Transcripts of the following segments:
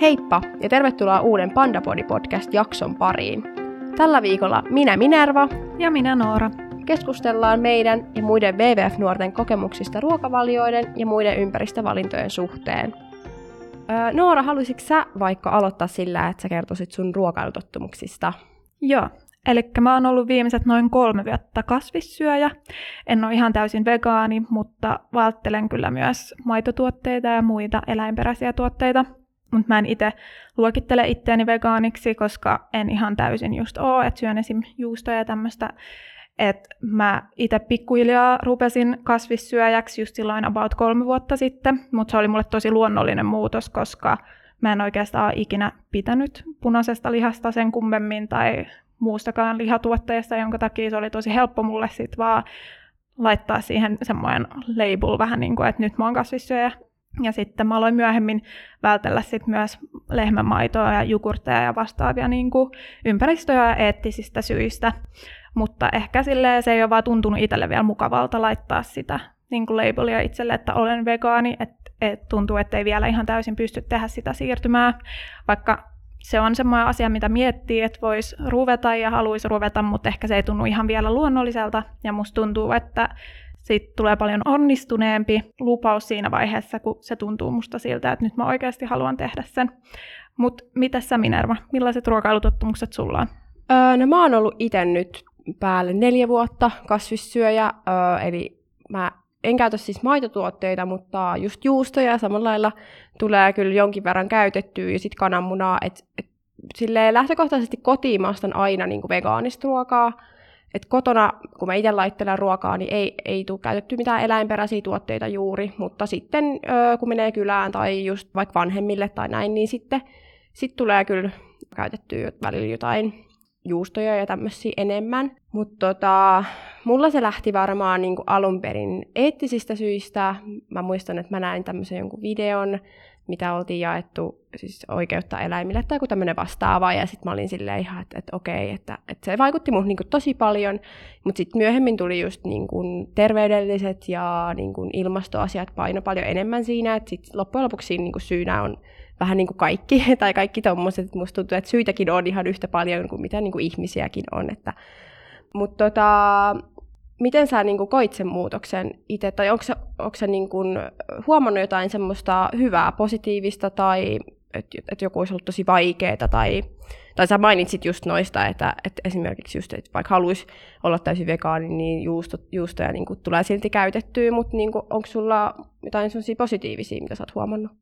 Heippa ja tervetuloa uuden Pandapodi podcast-jakson pariin. Tällä viikolla minä Minerva ja minä Noora keskustellaan meidän ja muiden WWF-nuorten kokemuksista ruokavalioiden ja muiden ympäristövalintojen suhteen. Öö, Noora, haluaisitko sä vaikka aloittaa sillä, että sä kertoisit sun ruokailutottumuksista? Joo, Eli mä oon ollut viimeiset noin kolme vuotta kasvissyöjä. En ole ihan täysin vegaani, mutta välttelen kyllä myös maitotuotteita ja muita eläinperäisiä tuotteita. Mutta mä en itse luokittele itseäni vegaaniksi, koska en ihan täysin just oo, että syön esim. juustoja ja tämmöistä. Että mä itse pikkuhiljaa rupesin kasvissyöjäksi just silloin about kolme vuotta sitten, mutta se oli mulle tosi luonnollinen muutos, koska mä en oikeastaan ikinä pitänyt punaisesta lihasta sen kummemmin tai muustakaan lihatuotteesta, jonka takia se oli tosi helppo mulle sit vaan laittaa siihen semmoinen label vähän niin kuin, että nyt mä oon kasvissyöjä. Ja sitten mä aloin myöhemmin vältellä sit myös lehmämaitoa ja jogurtteja ja vastaavia niin kuin ympäristöä ja eettisistä syistä. Mutta ehkä silleen se ei ole vaan tuntunut itselle vielä mukavalta laittaa sitä niin kuin labelia itselle, että olen vegaani, että et tuntuu, että ei vielä ihan täysin pysty tehdä sitä siirtymää, vaikka se on semmoinen asia, mitä miettii, että voisi ruveta ja haluaisi ruveta, mutta ehkä se ei tunnu ihan vielä luonnolliselta. Ja musta tuntuu, että siitä tulee paljon onnistuneempi lupaus siinä vaiheessa, kun se tuntuu musta siltä, että nyt mä oikeasti haluan tehdä sen. Mutta mitä sä Minerva, millaiset ruokailutottumukset sulla on? Öö, no mä oon ollut itse nyt päälle neljä vuotta kasvissyöjä, öö, eli mä en käytä siis maitotuotteita, mutta just juustoja samalla lailla tulee kyllä jonkin verran käytettyä ja sitten kananmunaa, että et, silleen lähtökohtaisesti kotimaasta aina niin vegaanista ruokaa, et kotona, kun mä itse laittelen ruokaa, niin ei, ei tule käytetty mitään eläinperäisiä tuotteita juuri, mutta sitten kun menee kylään tai just vaikka vanhemmille tai näin, niin sitten sit tulee kyllä käytettyä välillä jotain juustoja ja tämmöisiä enemmän. Mutta tota, mulla se lähti varmaan niin alun perin eettisistä syistä. Mä muistan, että mä näin tämmöisen jonkun videon, mitä oltiin jaettu siis oikeutta eläimille tai joku tämmöinen vastaava, ja sitten mä olin silleen ihan, että, että okei, että, että se vaikutti mun niin tosi paljon, mutta sitten myöhemmin tuli just niin kuin terveydelliset ja niin kuin ilmastoasiat paino paljon enemmän siinä, että sitten loppujen lopuksi niin kuin syynä on vähän niin kuin kaikki, tai kaikki tommoset, musta tuntuu, että syitäkin on ihan yhtä paljon kuin mitä niin kuin ihmisiäkin on, että. Mutta tota, miten sä niin kuin koit sen muutoksen itse, tai onko sä, niin kuin huomannut jotain semmoista hyvää, positiivista, tai että et joku olisi ollut tosi vaikeaa, tai, tai sä mainitsit just noista, että, että esimerkiksi just, että vaikka haluaisi olla täysin vegaani, niin juusto, juustoja niin kuin tulee silti käytettyä, mutta niin kuin, onko sulla jotain positiivisia, mitä sä oot huomannut?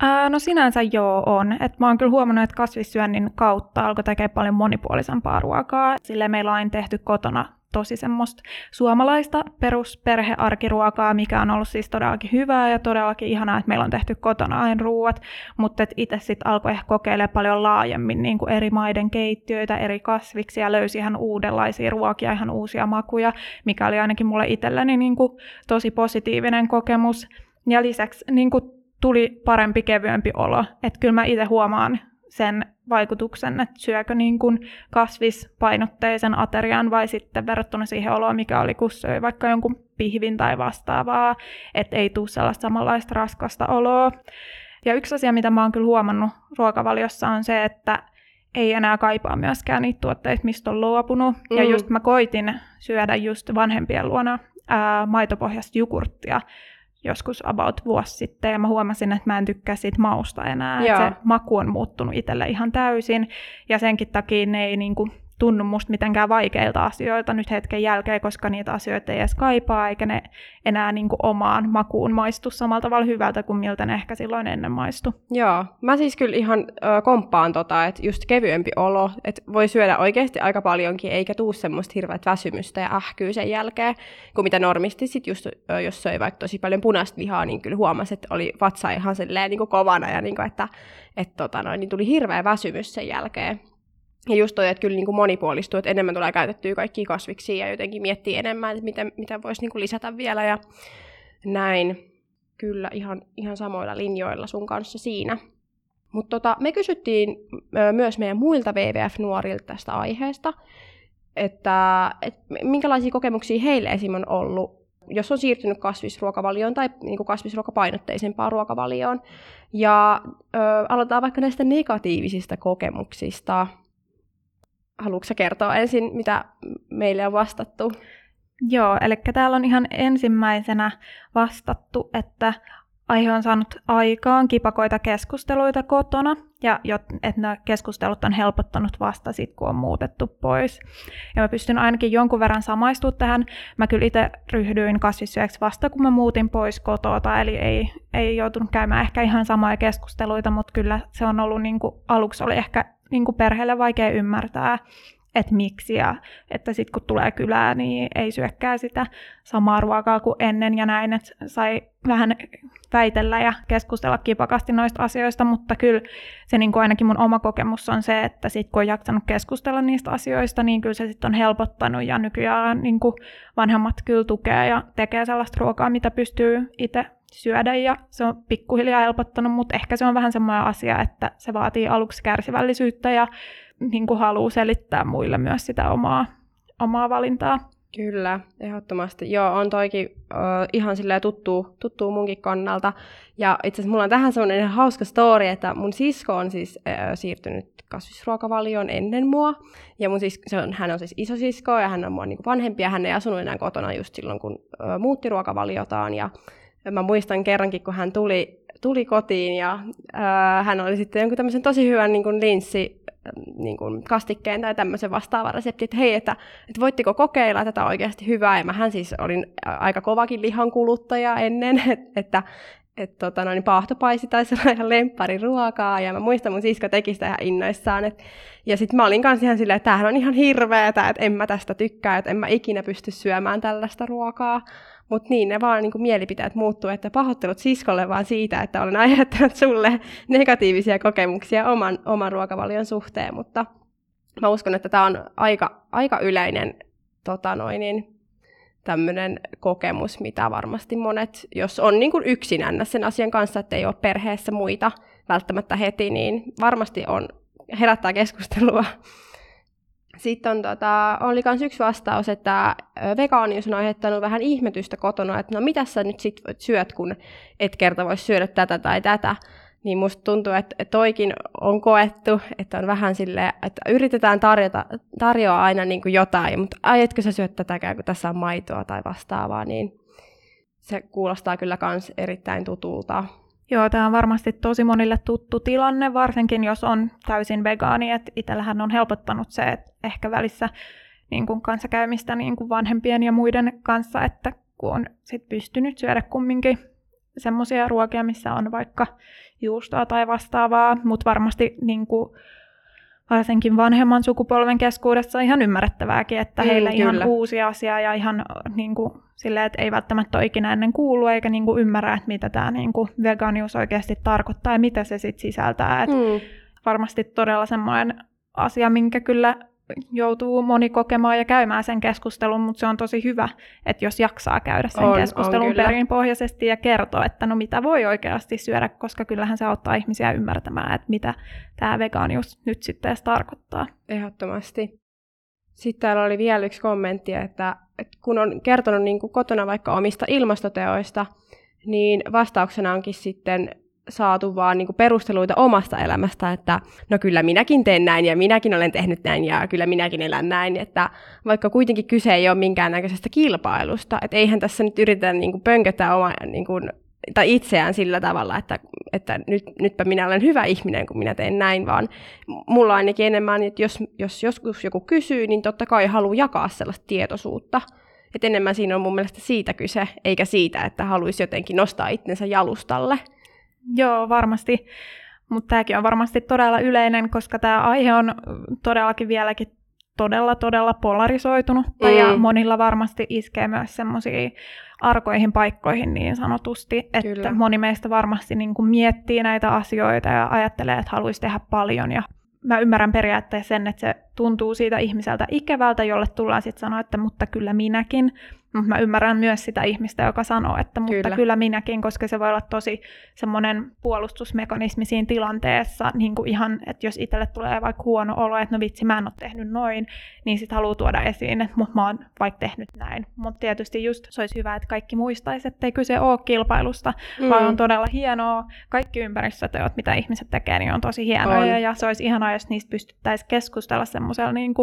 Ää, no sinänsä joo on. Et mä oon kyllä huomannut, että kasvissyönnin kautta alkoi tekemään paljon monipuolisempaa ruokaa. Sille meillä on aina tehty kotona tosi semmoista suomalaista perusperhearkiruokaa, mikä on ollut siis todellakin hyvää ja todellakin ihanaa, että meillä on tehty kotona aina ruuat, mutta itse sitten alkoi ehkä kokeilemaan paljon laajemmin niin kuin eri maiden keittiöitä, eri kasviksia, löysi ihan uudenlaisia ruokia, ihan uusia makuja, mikä oli ainakin mulle itselleni niin kuin tosi positiivinen kokemus. Ja lisäksi niin kuin tuli parempi, kevyempi olo. Että kyllä mä itse huomaan sen vaikutuksen, että syökö niin kuin kasvispainotteisen aterian vai sitten verrattuna siihen oloon, mikä oli, kun söi vaikka jonkun pihvin tai vastaavaa, että ei tule sellaista samanlaista raskasta oloa. Ja yksi asia, mitä mä oon kyllä huomannut ruokavaliossa on se, että ei enää kaipaa myöskään niitä tuotteita, mistä on luopunut. Mm. Ja just mä koitin syödä just vanhempien luona ää, maitopohjasta jogurttia, joskus about vuosi sitten, ja mä huomasin, että mä en tykkää siitä mausta enää. Se maku on muuttunut itselle ihan täysin, ja senkin takia ne ei niinku tunnu musta mitenkään vaikeilta asioilta nyt hetken jälkeen, koska niitä asioita ei edes kaipaa, eikä ne enää niin kuin omaan makuun maistu samalla tavalla hyvältä kuin miltä ne ehkä silloin ennen maistu. Joo, mä siis kyllä ihan ö, komppaan tota, että just kevyempi olo, että voi syödä oikeasti aika paljonkin, eikä tuu semmoista hirveät väsymystä ja ähkyy sen jälkeen, kuin mitä normisti sit just, ö, jos söi vaikka tosi paljon punaista lihaa, niin kyllä huomasi, että oli vatsa ihan silleen niin kuin kovana ja niin kuin, että et, tota, noin, niin tuli hirveä väsymys sen jälkeen. Ja just toi, että kyllä niin kuin monipuolistuu, että enemmän tulee käytettyä kaikkia kasviksia ja jotenkin miettii enemmän, että miten, mitä voisi niin kuin lisätä vielä ja näin. Kyllä ihan, ihan samoilla linjoilla sun kanssa siinä. Mutta tota, me kysyttiin myös meidän muilta WWF-nuorilta tästä aiheesta, että et minkälaisia kokemuksia heille esim. on ollut jos on siirtynyt kasvisruokavalioon tai niin kuin kasvisruokapainotteisempaan ruokavalioon. Ja ö, aloitetaan vaikka näistä negatiivisista kokemuksista. Haluatko kertoa ensin, mitä meille on vastattu? Joo, eli täällä on ihan ensimmäisenä vastattu, että aihe on saanut aikaan kipakoita keskusteluita kotona, ja että nämä keskustelut on helpottanut vasta sitten, kun on muutettu pois. Ja mä pystyn ainakin jonkun verran samaistumaan tähän. Mä kyllä itse ryhdyin kasvissyöksi vasta, kun mä muutin pois kotota, eli ei, ei joutunut käymään ehkä ihan samoja keskusteluita, mutta kyllä se on ollut, niin kuin, aluksi oli ehkä niin kuin perheelle vaikea ymmärtää, että miksi ja että sitten kun tulee kylää, niin ei syökkää sitä samaa ruokaa kuin ennen ja näin, että sai vähän väitellä ja keskustella kipakasti noista asioista, mutta kyllä se niin kuin ainakin mun oma kokemus on se, että sit kun on jaksanut keskustella niistä asioista, niin kyllä se sitten on helpottanut ja nykyään niin kuin vanhemmat kyllä tukee ja tekee sellaista ruokaa, mitä pystyy itse syödä ja se on pikkuhiljaa helpottanut, mutta ehkä se on vähän semmoinen asia, että se vaatii aluksi kärsivällisyyttä ja niin kuin haluaa selittää muille myös sitä omaa, omaa valintaa. Kyllä, ehdottomasti. Joo, on toikin uh, ihan silleen tuttu, tuttu munkin kannalta. Ja itse asiassa mulla on tähän sellainen hauska story, että mun sisko on siis uh, siirtynyt kasvisruokavalioon ennen mua. Ja mun sis- se on, hän on siis isosisko ja hän on mua niin vanhempi ja hän ei asunut enää kotona just silloin, kun uh, muutti ruokavaliotaan. Ja mä muistan kerrankin, kun hän tuli, tuli kotiin ja uh, hän oli sitten jonkun tämmöisen tosi hyvän niin kuin linssi niin kuin kastikkeen tai tämmöisen vastaavan reseptin, että hei, että, että voitteko kokeilla tätä oikeasti hyvää. Ja mähän siis olin aika kovakin lihan kuluttaja ennen, että, että tota, noin, paahtopaisi taisi olla ihan lemppari ruokaa, ja mä muistan, mun sisko teki sitä ihan innoissaan. Et, ja sitten mä olin kanssa ihan silleen, että tämähän on ihan hirveetä, että en mä tästä tykkää, että en mä ikinä pysty syömään tällaista ruokaa. Mutta niin, ne vaan niin mielipiteet muuttuu, että pahoittelut siskolle vaan siitä, että olen aiheuttanut sulle negatiivisia kokemuksia oman, oman ruokavalion suhteen, mutta mä uskon, että tämä on aika, aika yleinen tota noin, niin, tämmöinen kokemus, mitä varmasti monet, jos on niin kuin yksinännä sen asian kanssa, että ei ole perheessä muita välttämättä heti, niin varmasti on, herättää keskustelua sitten on, tota, oli myös yksi vastaus, että vegaanius on aiheuttanut vähän ihmetystä kotona, että no mitä sä nyt sit syöt, kun et kerta voi syödä tätä tai tätä. Niin musta tuntuu, että toikin on koettu, että on vähän silleen, että yritetään tarjota, tarjoa aina niin kuin jotain, mutta ai etkö sä syöt tätäkään, kun tässä on maitoa tai vastaavaa, niin se kuulostaa kyllä myös erittäin tutulta. Joo, tämä on varmasti tosi monille tuttu tilanne, varsinkin jos on täysin vegaani. Itsellähän on helpottanut se, että ehkä välissä niin kuin kanssakäymistä niin kuin vanhempien ja muiden kanssa, että kun on sit pystynyt syödä kumminkin semmoisia ruokia, missä on vaikka juustoa tai vastaavaa, mutta varmasti niin kuin, varsinkin vanhemman sukupolven keskuudessa ihan ymmärrettävääkin, että mm, heillä kyllä. ihan uusi asia ja ihan niin kuin, silleen, että ei välttämättä ole ikinä ennen kuullut eikä niin kuin, ymmärrä, että mitä tämä niin kuin, veganius oikeasti tarkoittaa ja mitä se sitten sisältää. Et mm. Varmasti todella semmoinen asia, minkä kyllä joutuu moni kokemaan ja käymään sen keskustelun, mutta se on tosi hyvä, että jos jaksaa käydä sen on, keskustelun on perinpohjaisesti ja kertoa, että no mitä voi oikeasti syödä, koska kyllähän se auttaa ihmisiä ymmärtämään, että mitä tämä vegaanius nyt sitten edes tarkoittaa. Ehdottomasti. Sitten täällä oli vielä yksi kommentti, että, että kun on kertonut niin kuin kotona vaikka omista ilmastoteoista, niin vastauksena onkin sitten saatu vaan niin perusteluita omasta elämästä, että no kyllä minäkin teen näin ja minäkin olen tehnyt näin ja kyllä minäkin elän näin, että vaikka kuitenkin kyse ei ole minkäännäköisestä kilpailusta, että eihän tässä nyt yritetä niin kuin pönkötä oma, niin kuin, tai itseään sillä tavalla, että, että nyt, nytpä minä olen hyvä ihminen, kun minä teen näin, vaan mulla ainakin enemmän, että jos, jos joskus joku kysyy, niin totta kai haluaa jakaa sellaista tietoisuutta, että enemmän siinä on mun mielestä siitä kyse, eikä siitä, että haluaisi jotenkin nostaa itsensä jalustalle. Joo, varmasti. Mutta tämäkin on varmasti todella yleinen, koska tämä aihe on todellakin vieläkin todella, todella polarisoitunut. Mm. Ja monilla varmasti iskee myös semmoisiin arkoihin paikkoihin niin sanotusti, että Kyllä. moni meistä varmasti niin kuin miettii näitä asioita ja ajattelee, että haluaisi tehdä paljon. Ja mä ymmärrän periaatteessa sen, että se tuntuu siitä ihmiseltä ikävältä, jolle tullaan sitten sanoa, että mutta kyllä minäkin. Mutta mä ymmärrän myös sitä ihmistä, joka sanoo, että mutta kyllä. kyllä minäkin, koska se voi olla tosi semmoinen puolustusmekanismi siinä tilanteessa, niin kuin ihan, että jos itselle tulee vaikka huono olo, että no vitsi, mä en ole tehnyt noin, niin sitten haluaa tuoda esiin, että mutta mä oon vaikka tehnyt näin. Mutta tietysti just se olisi hyvä, että kaikki muistaisi, että ei kyse ole kilpailusta, mm. vaan on todella hienoa. Kaikki ympäristöteot, mitä ihmiset tekee, niin on tosi hienoja, on. ja se olisi ihanaa, jos niistä pystyttäisiin keskustella semmoisella niin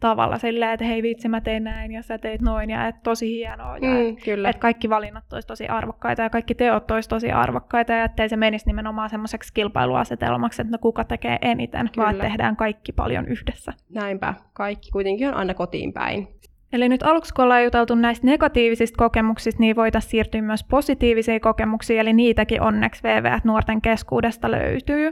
tavalla silleen, että hei vitsi, mä tein näin, ja sä teit noin, ja että tosi hienoa. Ja mm, et, kyllä. Et kaikki valinnat olisi tosi arvokkaita ja kaikki teot olisi tosi arvokkaita ja ettei se menisi nimenomaan semmoiseksi kilpailuasetelmaksi, että no kuka tekee eniten, kyllä. vaan tehdään kaikki paljon yhdessä. Näinpä. Kaikki kuitenkin on aina kotiin päin. Eli nyt aluksi kun ollaan juteltu näistä negatiivisista kokemuksista, niin voitaisiin siirtyä myös positiivisiin kokemuksiin, eli niitäkin onneksi WWF-nuorten keskuudesta löytyy.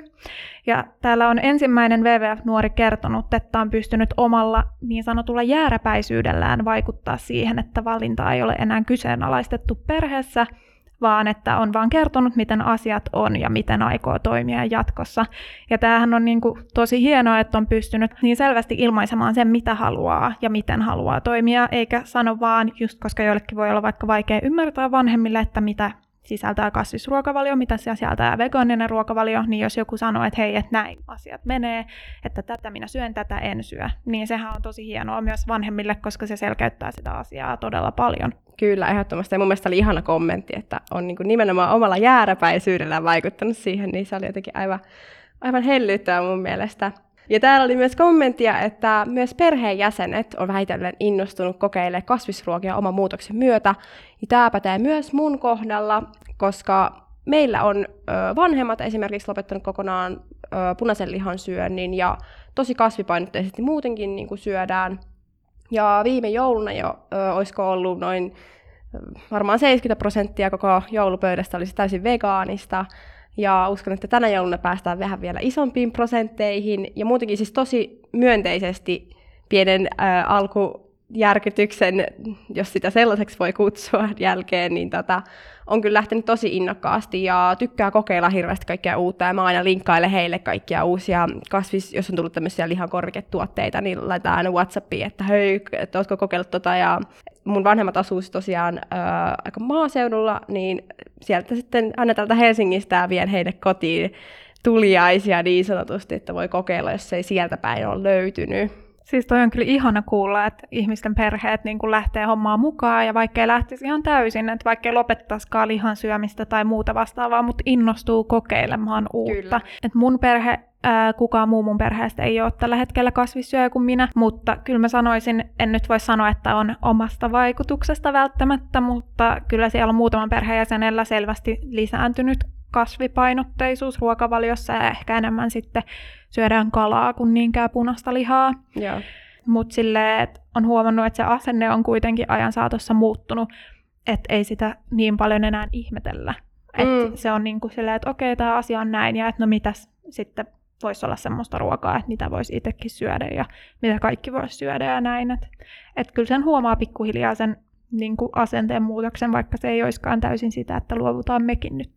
Ja täällä on ensimmäinen WWF-nuori kertonut, että on pystynyt omalla niin sanotulla jääräpäisyydellään vaikuttaa siihen, että valinta ei ole enää kyseenalaistettu perheessä, vaan että on vaan kertonut, miten asiat on ja miten aikoo toimia jatkossa. Ja tämähän on niin kuin tosi hienoa, että on pystynyt niin selvästi ilmaisemaan sen, mitä haluaa ja miten haluaa toimia, eikä sano vaan, just koska joillekin voi olla vaikka vaikea ymmärtää vanhemmille, että mitä sisältää kasvisruokavalio, mitä se sisältää vegaaninen ruokavalio, niin jos joku sanoo, että hei, että näin asiat menee, että tätä minä syön, tätä en syö, niin sehän on tosi hienoa myös vanhemmille, koska se selkeyttää sitä asiaa todella paljon. Kyllä, ehdottomasti. Ja mun mielestä oli ihana kommentti, että on niin nimenomaan omalla jääräpäisyydellä vaikuttanut siihen, niin se oli jotenkin aivan, aivan hellyttävä mun mielestä. Ja täällä oli myös kommenttia, että myös perheenjäsenet on vähitellen innostunut kokeilemaan kasvisruokia oman muutoksen myötä. Ja tämä pätee myös mun kohdalla, koska meillä on vanhemmat esimerkiksi lopettanut kokonaan punaisen lihan syönnin ja tosi kasvipainotteisesti muutenkin niin kuin syödään. Ja viime jouluna jo olisiko ollut noin varmaan 70 prosenttia koko joulupöydästä olisi täysin vegaanista. Ja uskon, että tänä jouluna päästään vähän vielä isompiin prosentteihin. Ja muutenkin siis tosi myönteisesti pienen ää, alkujärkytyksen, jos sitä sellaiseksi voi kutsua jälkeen, niin tota, on kyllä lähtenyt tosi innokkaasti ja tykkää kokeilla hirveästi kaikkea uutta. Ja mä aina linkkailen heille kaikkia uusia kasvis, jos on tullut tämmöisiä lihakorketuotteita, niin laitetaan aina Whatsappiin, että hei, että ootko kokeillut tota. Ja mun vanhemmat asuu tosiaan ää, aika maaseudulla, niin sieltä sitten aina täältä Helsingistä vien heille kotiin tuliaisia niin sanotusti, että voi kokeilla, jos ei sieltä päin ole löytynyt. Siis toi on kyllä ihana kuulla, että ihmisten perheet niin lähtee hommaan mukaan ja vaikka ei lähtisi ihan täysin, että vaikka ei lopettaisikaan lihan syömistä tai muuta vastaavaa, mutta innostuu kokeilemaan uutta. Et mun perhe ää, kukaan muu mun perheestä ei ole tällä hetkellä kasvissyöjä kuin minä, mutta kyllä mä sanoisin, en nyt voi sanoa, että on omasta vaikutuksesta välttämättä, mutta kyllä siellä on muutaman perheenjäsenellä selvästi lisääntynyt kasvipainotteisuus ruokavaliossa ja ehkä enemmän sitten syödään kalaa kuin niinkään punaista lihaa. Mutta silleen, on huomannut, että se asenne on kuitenkin ajan saatossa muuttunut, että ei sitä niin paljon enää ihmetellä. Et mm. Se on niin kuin silleen, että okei, tämä asia on näin, ja että no mitäs sitten voisi olla semmoista ruokaa, että mitä voisi itsekin syödä ja mitä kaikki voisi syödä ja näin. Että et kyllä sen huomaa pikkuhiljaa sen niin kuin asenteen muutoksen, vaikka se ei olisikaan täysin sitä, että luovutaan mekin nyt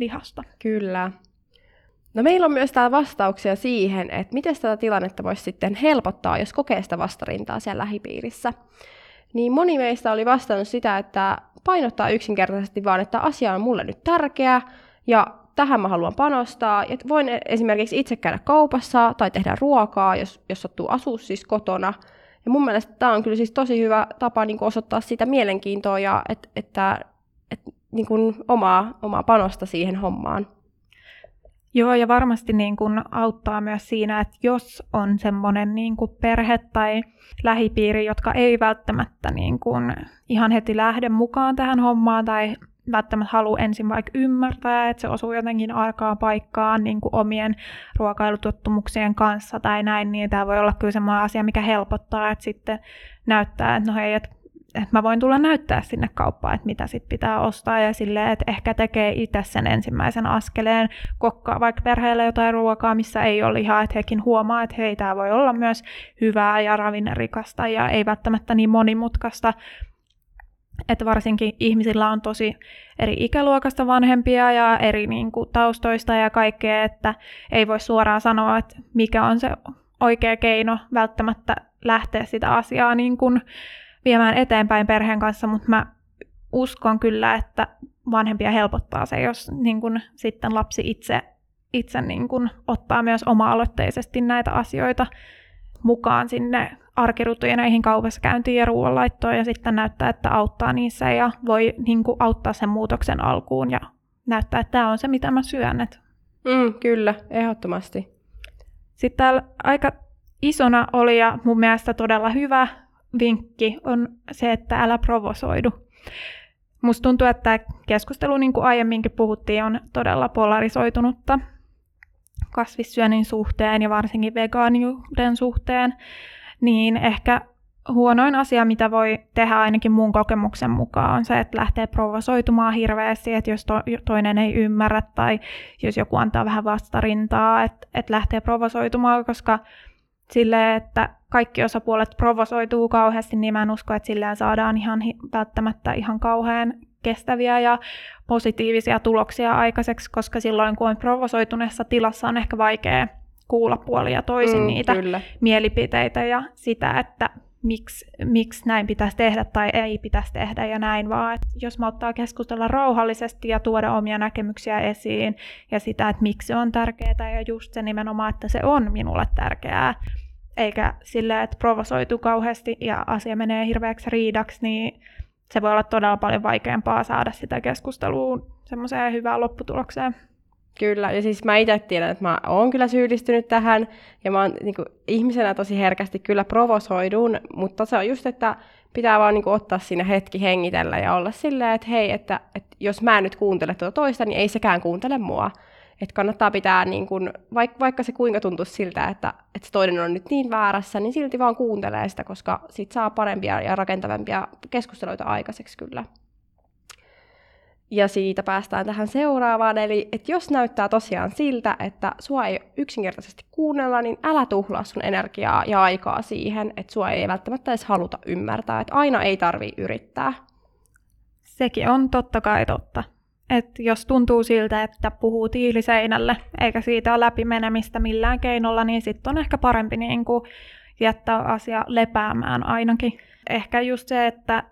lihasta. Kyllä. No meillä on myös täällä vastauksia siihen, että miten tätä tilannetta voisi sitten helpottaa, jos kokee sitä vastarintaa siellä lähipiirissä. Niin moni meistä oli vastannut sitä, että painottaa yksinkertaisesti vaan, että asia on mulle nyt tärkeä ja tähän mä haluan panostaa. Ja voin esimerkiksi itse käydä kaupassa tai tehdä ruokaa, jos, jos sattuu asua siis kotona. Ja mun mielestä tämä on kyllä siis tosi hyvä tapa niin osoittaa sitä mielenkiintoa ja et, että et, niin kuin omaa, omaa panosta siihen hommaan. Joo, ja varmasti niin kuin auttaa myös siinä, että jos on semmoinen niin kuin perhe tai lähipiiri, jotka ei välttämättä niin kuin ihan heti lähde mukaan tähän hommaan tai välttämättä halua ensin vaikka ymmärtää, että se osuu jotenkin arkaan paikkaan niin kuin omien ruokailutottumuksien kanssa tai näin, niin tämä voi olla kyllä semmoinen asia, mikä helpottaa, että sitten näyttää, että no hei, että että mä voin tulla näyttää sinne kauppaan, että mitä sit pitää ostaa ja silleen, että ehkä tekee itse sen ensimmäisen askeleen, kokkaa vaikka perheelle jotain ruokaa, missä ei ole lihaa, että hekin huomaa, että hei, tämä voi olla myös hyvää ja ravinnerikasta ja ei välttämättä niin monimutkaista, että varsinkin ihmisillä on tosi eri ikäluokasta vanhempia ja eri niin kuin, taustoista ja kaikkea, että ei voi suoraan sanoa, että mikä on se oikea keino välttämättä lähteä sitä asiaa niin kuin viemään eteenpäin perheen kanssa, mutta mä uskon kyllä, että vanhempia helpottaa se, jos niin kuin sitten lapsi itse, itse niin kuin ottaa myös oma-aloitteisesti näitä asioita mukaan sinne arkirutuja näihin kaupassa käyntiin ja ruoanlaittoon ja sitten näyttää, että auttaa niissä ja voi niin kuin, auttaa sen muutoksen alkuun ja näyttää, että tämä on se, mitä mä syön. Mm, kyllä, ehdottomasti. Sitten täällä aika isona oli ja mun mielestä todella hyvä vinkki on se, että älä provosoidu. Musta tuntuu, että tämä keskustelu, niin kuin aiemminkin puhuttiin, on todella polarisoitunutta kasvissyönnin suhteen ja varsinkin vegaaniuden suhteen, niin ehkä huonoin asia, mitä voi tehdä ainakin mun kokemuksen mukaan, on se, että lähtee provosoitumaan hirveästi, että jos to, toinen ei ymmärrä tai jos joku antaa vähän vastarintaa, että, että lähtee provosoitumaan, koska sille, että kaikki osapuolet provosoituu kauheasti, niin mä en usko, että silleen saadaan ihan välttämättä ihan kauhean kestäviä ja positiivisia tuloksia aikaiseksi, koska silloin kun on provosoituneessa tilassa on ehkä vaikea kuulla puolia toisin mm, niitä kyllä. mielipiteitä ja sitä, että miksi, miksi näin pitäisi tehdä tai ei pitäisi tehdä ja näin, vaan että jos mä ottaa keskustella rauhallisesti ja tuoda omia näkemyksiä esiin ja sitä, että miksi se on tärkeää ja just se nimenomaan, että se on minulle tärkeää, eikä sille, että provosoituu kauheasti ja asia menee hirveäksi riidaksi, niin se voi olla todella paljon vaikeampaa saada sitä keskustelua semmoiseen hyvään lopputulokseen. Kyllä, ja siis mä itse tiedän, että mä oon kyllä syyllistynyt tähän, ja mä oon niin kuin, ihmisenä tosi herkästi kyllä provosoidun, mutta se on just, että pitää vaan niin kuin, ottaa siinä hetki hengitellä ja olla silleen, että hei, että, että jos mä nyt kuuntele tuota toista, niin ei sekään kuuntele mua. Että kannattaa pitää, niin kuin, vaikka, vaikka se kuinka tuntuu siltä, että, että se toinen on nyt niin väärässä, niin silti vaan kuuntelee sitä, koska sit saa parempia ja rakentavampia keskusteluita aikaiseksi kyllä. Ja siitä päästään tähän seuraavaan, eli että jos näyttää tosiaan siltä, että sua ei yksinkertaisesti kuunnella, niin älä tuhlaa sun energiaa ja aikaa siihen, että sua ei välttämättä edes haluta ymmärtää, että aina ei tarvi yrittää. Sekin on totta kai totta. Et jos tuntuu siltä, että puhuu tiiliseinälle, eikä siitä ole läpimenemistä millään keinolla, niin sitten on ehkä parempi niin jättää asia lepäämään ainakin. Ehkä just se, että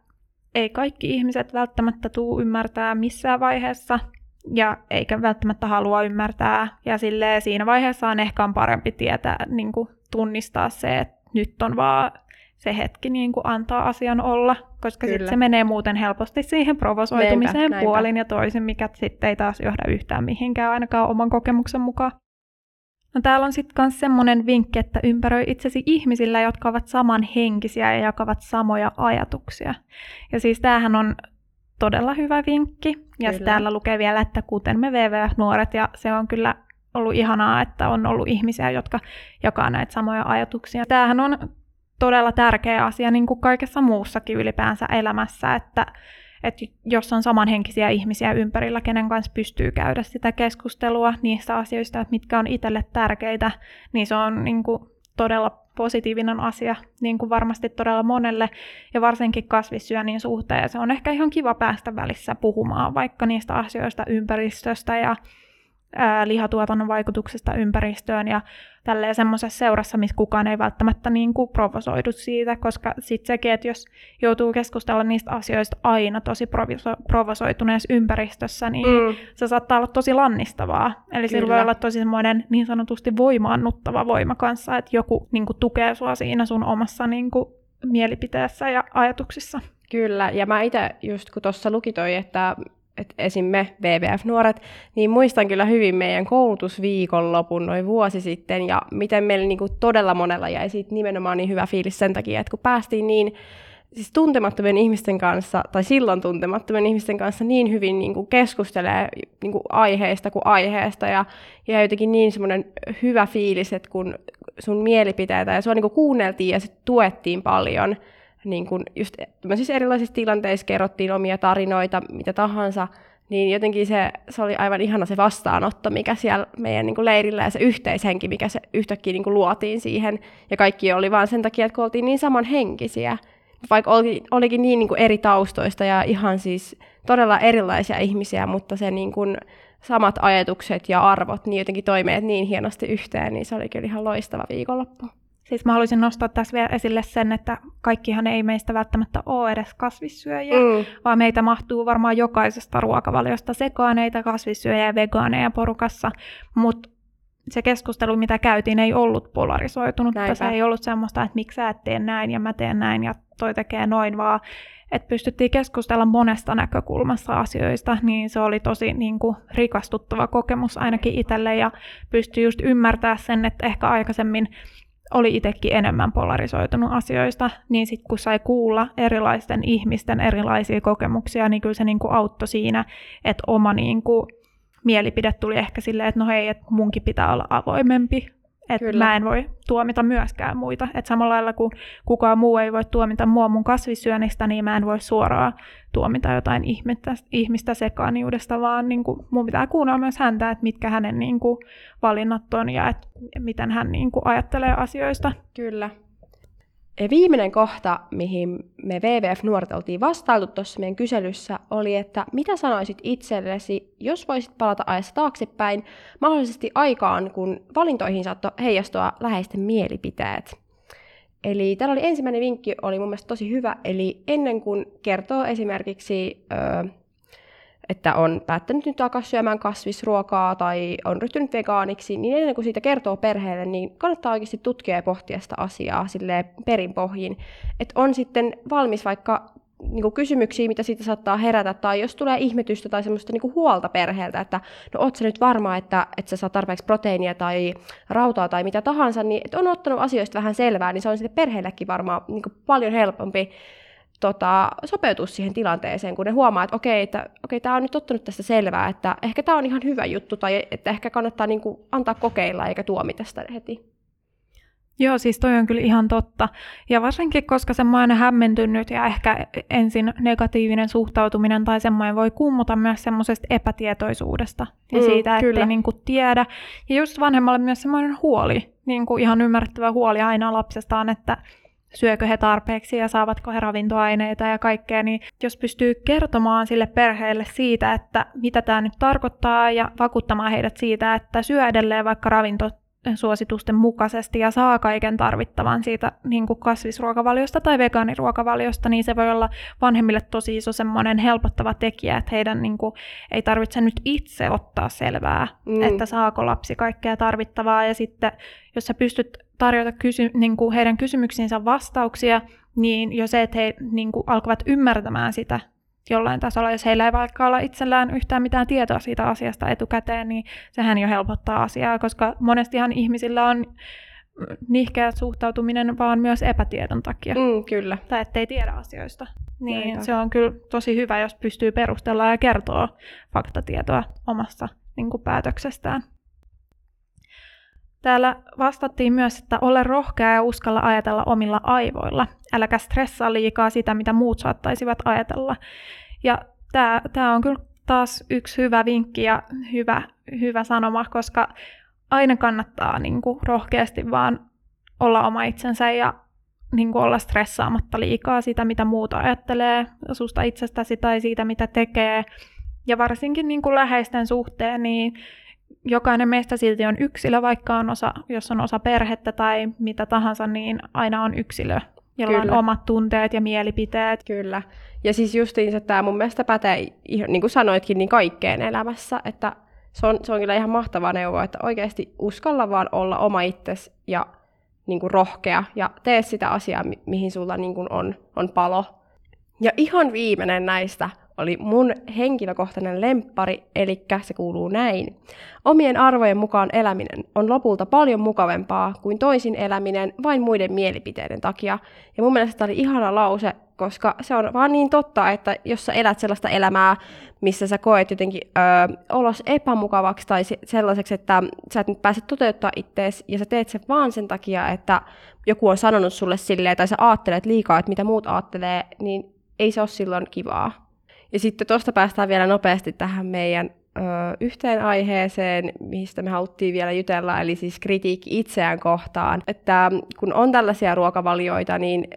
ei kaikki ihmiset välttämättä tuu ymmärtää missään vaiheessa, ja eikä välttämättä halua ymmärtää. Ja silleen siinä vaiheessa on ehkä on parempi tietää, niin kuin tunnistaa se, että nyt on vaan se hetki niin kuin antaa asian olla, koska sitten se menee muuten helposti siihen provosoitumiseen näinpä, puolin näinpä. ja toisin, mikä sitten ei taas johda yhtään mihinkään ainakaan oman kokemuksen mukaan. No täällä on sitten myös semmoinen vinkki, että ympäröi itsesi ihmisillä, jotka ovat samanhenkisiä ja jakavat samoja ajatuksia. Ja siis tämähän on todella hyvä vinkki. Ja täällä lukee vielä, että kuten me VVF-nuoret, ja se on kyllä ollut ihanaa, että on ollut ihmisiä, jotka jakaa näitä samoja ajatuksia. Tämähän on todella tärkeä asia niin kuin kaikessa muussakin ylipäänsä elämässä, että että jos on samanhenkisiä ihmisiä ympärillä, kenen kanssa pystyy käydä sitä keskustelua niistä asioista, mitkä on itselle tärkeitä, niin se on niin kuin, todella positiivinen asia niin kuin varmasti todella monelle ja varsinkin kasvissyönnin suhteen. Se on ehkä ihan kiva päästä välissä puhumaan vaikka niistä asioista ympäristöstä ja ää, lihatuotannon vaikutuksesta ympäristöön ja tälleen semmoisessa seurassa, missä kukaan ei välttämättä niin kuin provosoidu siitä, koska sitten sekin, että jos joutuu keskustella niistä asioista aina tosi proviso- provosoituneessa ympäristössä, niin mm. se saattaa olla tosi lannistavaa. Eli sillä voi olla tosi semmoinen niin sanotusti voimaannuttava voima kanssa, että joku niin kuin, tukee sua siinä sun omassa niin kuin, mielipiteessä ja ajatuksissa. Kyllä, ja mä itse just kun tuossa luki toi, että että esim. me VVF-nuoret, niin muistan kyllä hyvin meidän koulutusviikonlopun noin vuosi sitten, ja miten meillä niin kuin todella monella jäi siitä nimenomaan niin hyvä fiilis sen takia, että kun päästiin niin siis tuntemattomien ihmisten kanssa, tai silloin tuntemattomien ihmisten kanssa niin hyvin niin kuin keskustelee niin kuin aiheesta kuin aiheesta, ja, ja jotenkin niin semmoinen hyvä fiilis, että kun sun mielipiteitä, ja sua niin kuin kuunneltiin ja se tuettiin paljon, niin kuin just siis erilaisissa tilanteissa kerrottiin omia tarinoita, mitä tahansa, niin jotenkin se, se oli aivan ihana se vastaanotto, mikä siellä meidän niin kuin leirillä ja se yhteishenki, mikä se yhtäkkiä niin kuin luotiin siihen. Ja kaikki oli vaan sen takia, että kun oltiin niin samanhenkisiä, vaikka oli, olikin niin, niin kuin eri taustoista ja ihan siis todella erilaisia ihmisiä, mutta se niin kuin samat ajatukset ja arvot niin jotenkin toimii niin hienosti yhteen, niin se oli kyllä ihan loistava viikonloppu. Siis mä haluaisin nostaa tässä vielä esille sen, että kaikkihan ei meistä välttämättä ole edes kasvissyöjiä, mm. vaan meitä mahtuu varmaan jokaisesta ruokavaliosta sekaaneita kasvissyöjiä ja vegaaneja porukassa, mutta se keskustelu, mitä käytiin, ei ollut polarisoitunut. Se ei ollut semmoista, että miksi sä et tee näin ja mä teen näin ja toi tekee noin, vaan että pystyttiin keskustella monesta näkökulmasta asioista, niin se oli tosi niin kuin, rikastuttava kokemus ainakin itselle ja pystyi just ymmärtää sen, että ehkä aikaisemmin oli itsekin enemmän polarisoitunut asioista, niin sitten kun sai kuulla erilaisten ihmisten erilaisia kokemuksia, niin kyllä se niin kuin auttoi siinä, että oma niin kuin, mielipide tuli ehkä silleen, että no hei, että munkin pitää olla avoimempi että mä en voi tuomita myöskään muita. Että samalla lailla kuin kukaan muu ei voi tuomita mua mun kasvisyönnistä, niin mä en voi suoraan tuomita jotain ihmistä, ihmistä sekaaniudesta, vaan niin kuin, mun pitää kuunnella myös häntä, että mitkä hänen niin kuin, valinnat on ja että miten hän niin kuin, ajattelee asioista. Kyllä. Viimeinen kohta, mihin me WWF nuoret oltiin vastailtu tuossa meidän kyselyssä, oli, että mitä sanoisit itsellesi, jos voisit palata ajassa taaksepäin, mahdollisesti aikaan, kun valintoihin saattoi heijastua läheisten mielipiteet. Eli täällä oli ensimmäinen vinkki, oli mun mielestä tosi hyvä, eli ennen kuin kertoo esimerkiksi öö, että on päättänyt nyt alkaa syömään kasvisruokaa tai on ryhtynyt vegaaniksi, niin ennen kuin siitä kertoo perheelle, niin kannattaa oikeasti tutkia ja pohtia sitä asiaa sille perinpohjin. Että on sitten valmis vaikka niin kuin kysymyksiä, mitä siitä saattaa herätä, tai jos tulee ihmetystä tai semmoista niin kuin huolta perheeltä, että no oot sä nyt varma, että, että sä saa tarpeeksi proteiinia tai rautaa tai mitä tahansa, niin että on ottanut asioista vähän selvää, niin se on sitten perheellekin varmaan niin kuin paljon helpompi tota, sopeutua siihen tilanteeseen, kun ne huomaa, että okei, että okei, tämä on nyt ottanut tästä selvää, että ehkä tämä on ihan hyvä juttu, tai että ehkä kannattaa niin kuin, antaa kokeilla eikä tuomita sitä heti. Joo, siis toi on kyllä ihan totta. Ja varsinkin, koska semmoinen hämmentynyt ja ehkä ensin negatiivinen suhtautuminen tai semmoinen voi kummuta myös semmoisesta epätietoisuudesta ja mm, siitä, ettei niin kuin tiedä. Ja just vanhemmalle myös semmoinen huoli, niin kuin ihan ymmärrettävä huoli aina lapsestaan, että syökö he tarpeeksi ja saavatko he ravintoaineita ja kaikkea, niin jos pystyy kertomaan sille perheelle siitä, että mitä tämä nyt tarkoittaa ja vakuuttamaan heidät siitä, että syö edelleen vaikka ravinto suositusten mukaisesti ja saa kaiken tarvittavan siitä niin kuin kasvisruokavaliosta tai vegaaniruokavaliosta, niin se voi olla vanhemmille tosi iso semmoinen helpottava tekijä, että heidän niin kuin, ei tarvitse nyt itse ottaa selvää, mm. että saako lapsi kaikkea tarvittavaa ja sitten jos sä pystyt tarjota kysy- niin kuin heidän kysymyksiinsä vastauksia, niin jo se, että he niin kuin, alkavat ymmärtämään sitä jollain tasolla, jos heillä ei vaikka olla itsellään yhtään mitään tietoa siitä asiasta etukäteen, niin sehän jo helpottaa asiaa, koska monestihan ihmisillä on nihkeä suhtautuminen vaan myös epätiedon takia. Mm, kyllä. Tai ettei tiedä asioista. Niin Aika. se on kyllä tosi hyvä, jos pystyy perustella ja kertoa faktatietoa omassa niin kuin, päätöksestään. Täällä vastattiin myös, että ole rohkea ja uskalla ajatella omilla aivoilla. Äläkä stressaa liikaa sitä, mitä muut saattaisivat ajatella. Ja tämä, tämä on kyllä taas yksi hyvä vinkki ja hyvä, hyvä sanoma, koska aina kannattaa niin kuin, rohkeasti vaan olla oma itsensä ja niin kuin, olla stressaamatta liikaa sitä, mitä muut ajattelee susta itsestäsi tai siitä, mitä tekee. Ja varsinkin niin kuin läheisten suhteen, niin jokainen meistä silti on yksilö, vaikka on osa, jos on osa perhettä tai mitä tahansa, niin aina on yksilö, jolla Kyllä. on omat tunteet ja mielipiteet. Kyllä. Ja siis justiinsa että tämä mun mielestä pätee, niin kuin sanoitkin, niin kaikkeen elämässä, että se on, se on kyllä ihan mahtava neuvo, että oikeasti uskalla vaan olla oma itsesi ja niin kuin rohkea ja tee sitä asiaa, mi- mihin sulla niin kuin on, on palo. Ja ihan viimeinen näistä oli mun henkilökohtainen lemppari, eli se kuuluu näin. Omien arvojen mukaan eläminen on lopulta paljon mukavempaa kuin toisin eläminen vain muiden mielipiteiden takia. Ja mun mielestä tämä oli ihana lause, koska se on vaan niin totta, että jos sä elät sellaista elämää, missä sä koet jotenkin ö, olos epämukavaksi tai sellaiseksi, että sä et nyt pääse toteuttaa ittees ja sä teet sen vaan sen takia, että joku on sanonut sulle silleen tai sä aattelet liikaa, että mitä muut aattelee, niin ei se ole silloin kivaa. Ja sitten tuosta päästään vielä nopeasti tähän meidän ö, yhteen aiheeseen, mistä me haluttiin vielä jutella, eli siis kritiikki itseään kohtaan. Että kun on tällaisia ruokavalioita, niin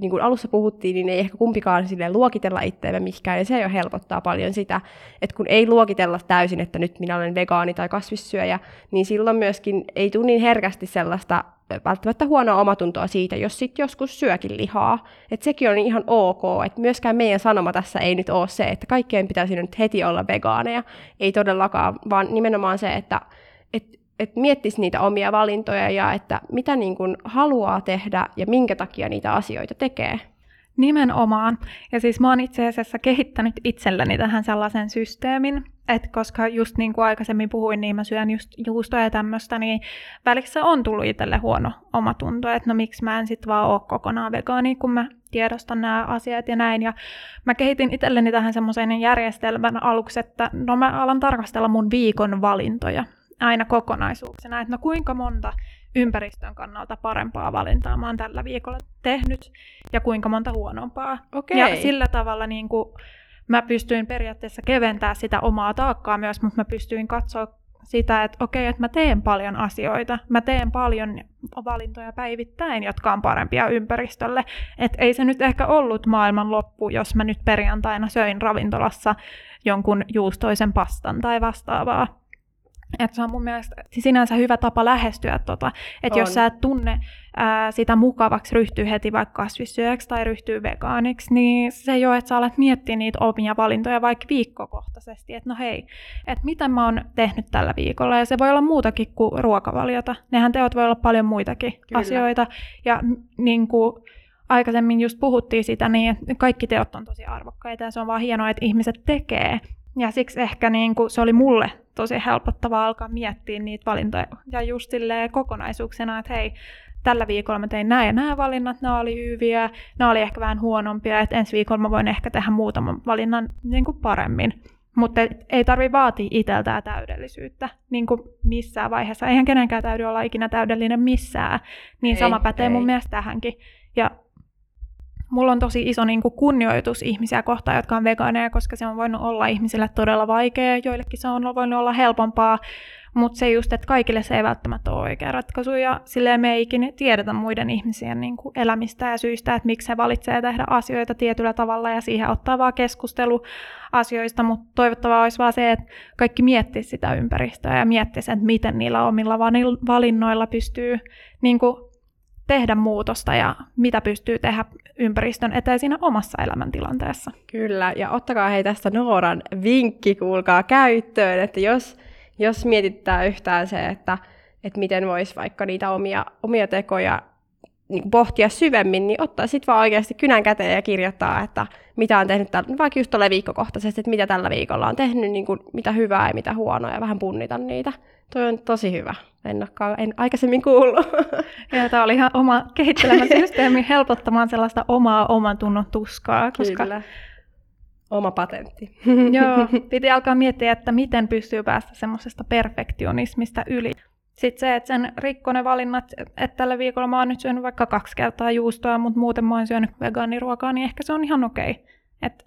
niin kuin alussa puhuttiin, niin ei ehkä kumpikaan sille luokitella itseämme mikään, ja se jo helpottaa paljon sitä, että kun ei luokitella täysin, että nyt minä olen vegaani tai kasvissyöjä, niin silloin myöskin ei tule niin herkästi sellaista välttämättä huonoa omatuntoa siitä, jos sitten joskus syökin lihaa. Että sekin on ihan ok, että myöskään meidän sanoma tässä ei nyt ole se, että kaikkeen pitäisi nyt heti olla vegaaneja. Ei todellakaan, vaan nimenomaan se, että et, et miettisi niitä omia valintoja ja että mitä niin kuin haluaa tehdä ja minkä takia niitä asioita tekee. Nimenomaan. Ja siis mä oon itse asiassa kehittänyt itselleni tähän sellaisen systeemin, että koska just niin kuin aikaisemmin puhuin, niin mä syön just juustoa ja tämmöistä, niin välissä on tullut itselle huono omatunto, että no miksi mä en sit vaan ole kokonaan vegaani, kun mä tiedostan nämä asiat ja näin. Ja mä kehitin itselleni tähän semmoisen järjestelmän aluksi, että no mä alan tarkastella mun viikon valintoja aina kokonaisuuksena, että no kuinka monta ympäristön kannalta parempaa valintaa mä oon tällä viikolla tehnyt ja kuinka monta huonompaa. Okay. Ja sillä tavalla niin kuin, mä pystyin periaatteessa keventämään sitä omaa taakkaa myös, mutta mä pystyin katsoa sitä, että okei, että mä teen paljon asioita, mä teen paljon valintoja päivittäin, jotka on parempia ympäristölle. Että ei se nyt ehkä ollut maailman loppu, jos mä nyt perjantaina söin ravintolassa jonkun juustoisen pastan tai vastaavaa. Että se on mun mielestä sinänsä hyvä tapa lähestyä tota. Että jos sä et tunne ää, sitä mukavaksi ryhtyy heti vaikka kasvissyöjäksi tai ryhtyy vegaaniksi, niin se ole, että sä alat miettiä niitä omia valintoja vaikka viikkokohtaisesti. Että no hei, että mitä mä oon tehnyt tällä viikolla. Ja se voi olla muutakin kuin ruokavaliota. Nehän teot voi olla paljon muitakin Kyllä. asioita. Ja niin kuin, aikaisemmin just puhuttiin sitä, niin kaikki teot on tosi arvokkaita ja se on vaan hienoa, että ihmiset tekee. Ja siksi ehkä niin kuin se oli mulle tosi helpottavaa alkaa miettiä niitä valintoja. Ja just kokonaisuuksena, että hei, tällä viikolla mä tein nämä ja nämä valinnat, nämä oli hyviä, nämä oli ehkä vähän huonompia, että ensi viikolla mä voin ehkä tehdä muutaman valinnan niin kuin paremmin. Mutta ei tarvi vaatia itseltään täydellisyyttä niin kuin missään vaiheessa. Eihän kenenkään täydy olla ikinä täydellinen missään. Niin ei, sama pätee ei. mun mielestä tähänkin. Ja mulla on tosi iso niin kuin kunnioitus ihmisiä kohtaan, jotka on vegaaneja, koska se on voinut olla ihmisille todella vaikea, joillekin se on voinut olla helpompaa, mutta se just, että kaikille se ei välttämättä ole oikea ratkaisu, ja silleen me ei ikinä tiedetä muiden ihmisien niin kuin elämistä ja syistä, että miksi he valitsee tehdä asioita tietyllä tavalla, ja siihen ottaa vaan keskustelu asioista, mutta toivottavaa olisi vaan se, että kaikki miettisivät sitä ympäristöä ja miettisivät, että miten niillä omilla valinnoilla pystyy niin kuin tehdä muutosta ja mitä pystyy tehdä ympäristön eteen siinä omassa elämäntilanteessa. Kyllä, ja ottakaa hei tästä Nooran vinkki, kuulkaa käyttöön, että jos, jos mietittää yhtään se, että, että miten voisi vaikka niitä omia, omia tekoja niin pohtia syvemmin, niin ottaa sitten vaan oikeasti kynän käteen ja kirjoittaa, että mitä on tehnyt, tällä, vaikka just tuolle viikkokohtaisesti, että mitä tällä viikolla on tehnyt, niin kuin, mitä hyvää ja mitä huonoa, ja vähän punnita niitä. Toi on tosi hyvä. En, olekaan, en aikaisemmin kuullut. Ja tämä oli ihan oma kehittelemä systeemi helpottamaan sellaista omaa oman tunnon tuskaa. Koska... Kyllä. Oma patentti. Joo, piti alkaa miettiä, että miten pystyy päästä semmoisesta perfektionismista yli. Sitten se, että sen rikko ne valinnat, että tällä viikolla mä oon nyt syönyt vaikka kaksi kertaa juustoa, mutta muuten mä oon syönyt vegaaniruokaa, niin ehkä se on ihan okei. Okay. Et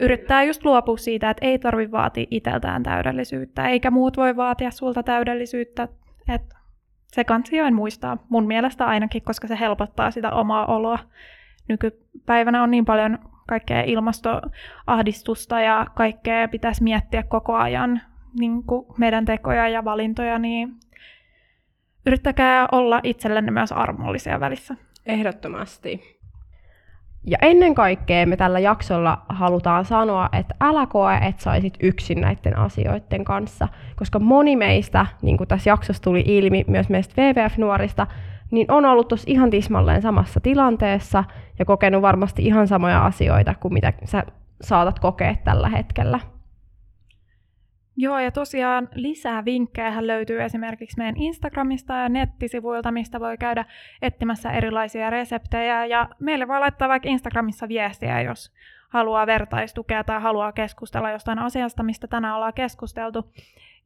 yrittää just luopua siitä, että ei tarvi vaatia itseltään täydellisyyttä, eikä muut voi vaatia sulta täydellisyyttä. Et se kansi muistaa, mun mielestä ainakin, koska se helpottaa sitä omaa oloa. Nykypäivänä on niin paljon kaikkea ilmastoahdistusta ja kaikkea pitäisi miettiä koko ajan niin meidän tekoja ja valintoja, niin yrittäkää olla itsellenne myös armollisia välissä. Ehdottomasti. Ja ennen kaikkea me tällä jaksolla halutaan sanoa, että älä koe, että saisit yksin näiden asioiden kanssa, koska moni meistä, niin kuin tässä jaksossa tuli ilmi, myös meistä WWF-nuorista, niin on ollut tuossa ihan tismalleen samassa tilanteessa ja kokenut varmasti ihan samoja asioita kuin mitä sä saatat kokea tällä hetkellä. Joo, ja tosiaan lisää vinkkejä löytyy esimerkiksi meidän Instagramista ja nettisivuilta, mistä voi käydä etsimässä erilaisia reseptejä. Ja meille voi laittaa vaikka Instagramissa viestiä, jos haluaa vertaistukea tai haluaa keskustella jostain asiasta, mistä tänään ollaan keskusteltu.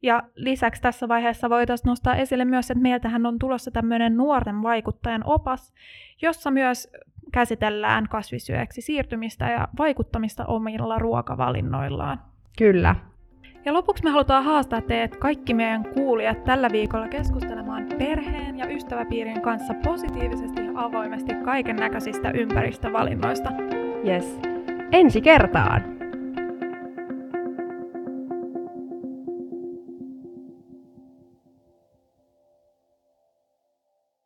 Ja lisäksi tässä vaiheessa voitaisiin nostaa esille myös, että meiltähän on tulossa tämmöinen nuorten vaikuttajan opas, jossa myös käsitellään kasvisyöksi siirtymistä ja vaikuttamista omilla ruokavalinnoillaan. Kyllä, Ja lopuksi me halutaan haastaa teet kaikki meidän kuulijat tällä viikolla keskustelemaan perheen ja ystäväpiirin kanssa positiivisesti ja avoimesti kaiken näköisistä ympäristövalinnoista. Yes. Ensi kertaan!